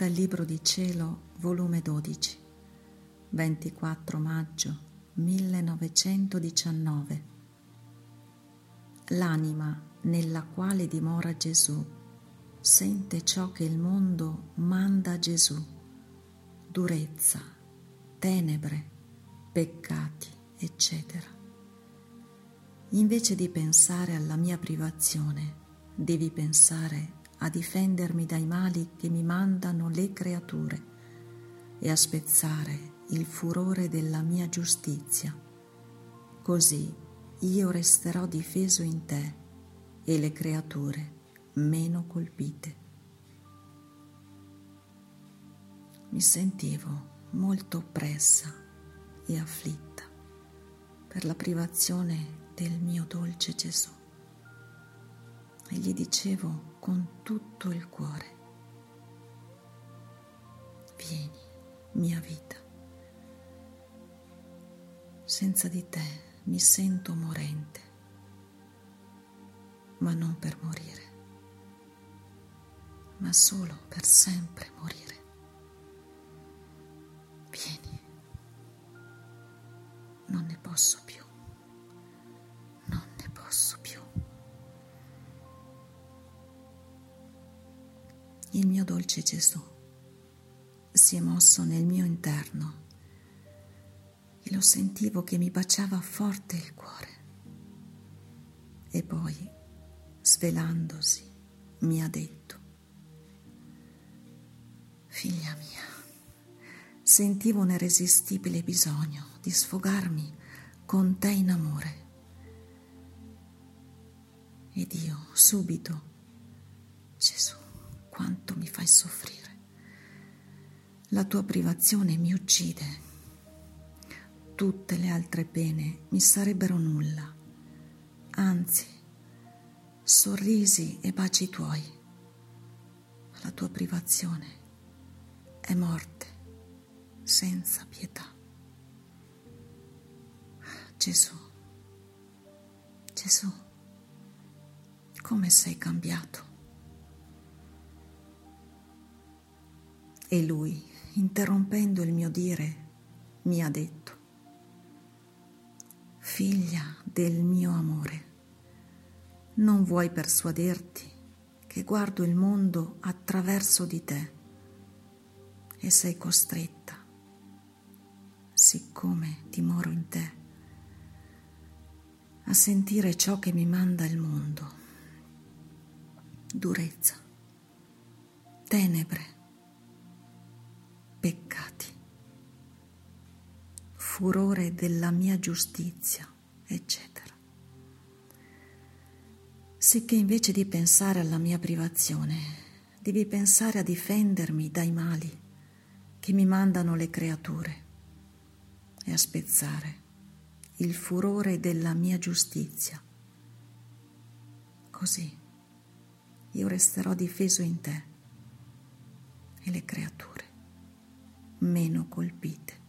dal Libro di Cielo, volume 12, 24 maggio 1919. L'anima nella quale dimora Gesù sente ciò che il mondo manda a Gesù, durezza, tenebre, peccati, eccetera. Invece di pensare alla mia privazione, devi pensare a difendermi dai mali che mi mandano le creature e a spezzare il furore della mia giustizia. Così io resterò difeso in te e le creature meno colpite. Mi sentivo molto oppressa e afflitta per la privazione del mio dolce Gesù e gli dicevo con tutto il cuore, vieni, mia vita, senza di te mi sento morente, ma non per morire, ma solo per sempre morire. Vieni, non ne posso più. Il mio dolce Gesù si è mosso nel mio interno e lo sentivo che mi baciava forte il cuore. E poi, svelandosi, mi ha detto, figlia mia, sentivo un irresistibile bisogno di sfogarmi con te in amore. Ed io subito, Gesù, mi fai soffrire. La tua privazione mi uccide. Tutte le altre pene mi sarebbero nulla. Anzi, sorrisi e baci tuoi. La tua privazione è morte senza pietà. Gesù, Gesù, come sei cambiato. E lui, interrompendo il mio dire, mi ha detto, figlia del mio amore, non vuoi persuaderti che guardo il mondo attraverso di te e sei costretta, siccome dimoro in te, a sentire ciò che mi manda il mondo, durezza, tenebre, furore della mia giustizia, eccetera. Sicché invece di pensare alla mia privazione, devi pensare a difendermi dai mali che mi mandano le creature e a spezzare il furore della mia giustizia. Così io resterò difeso in te e le creature meno colpite.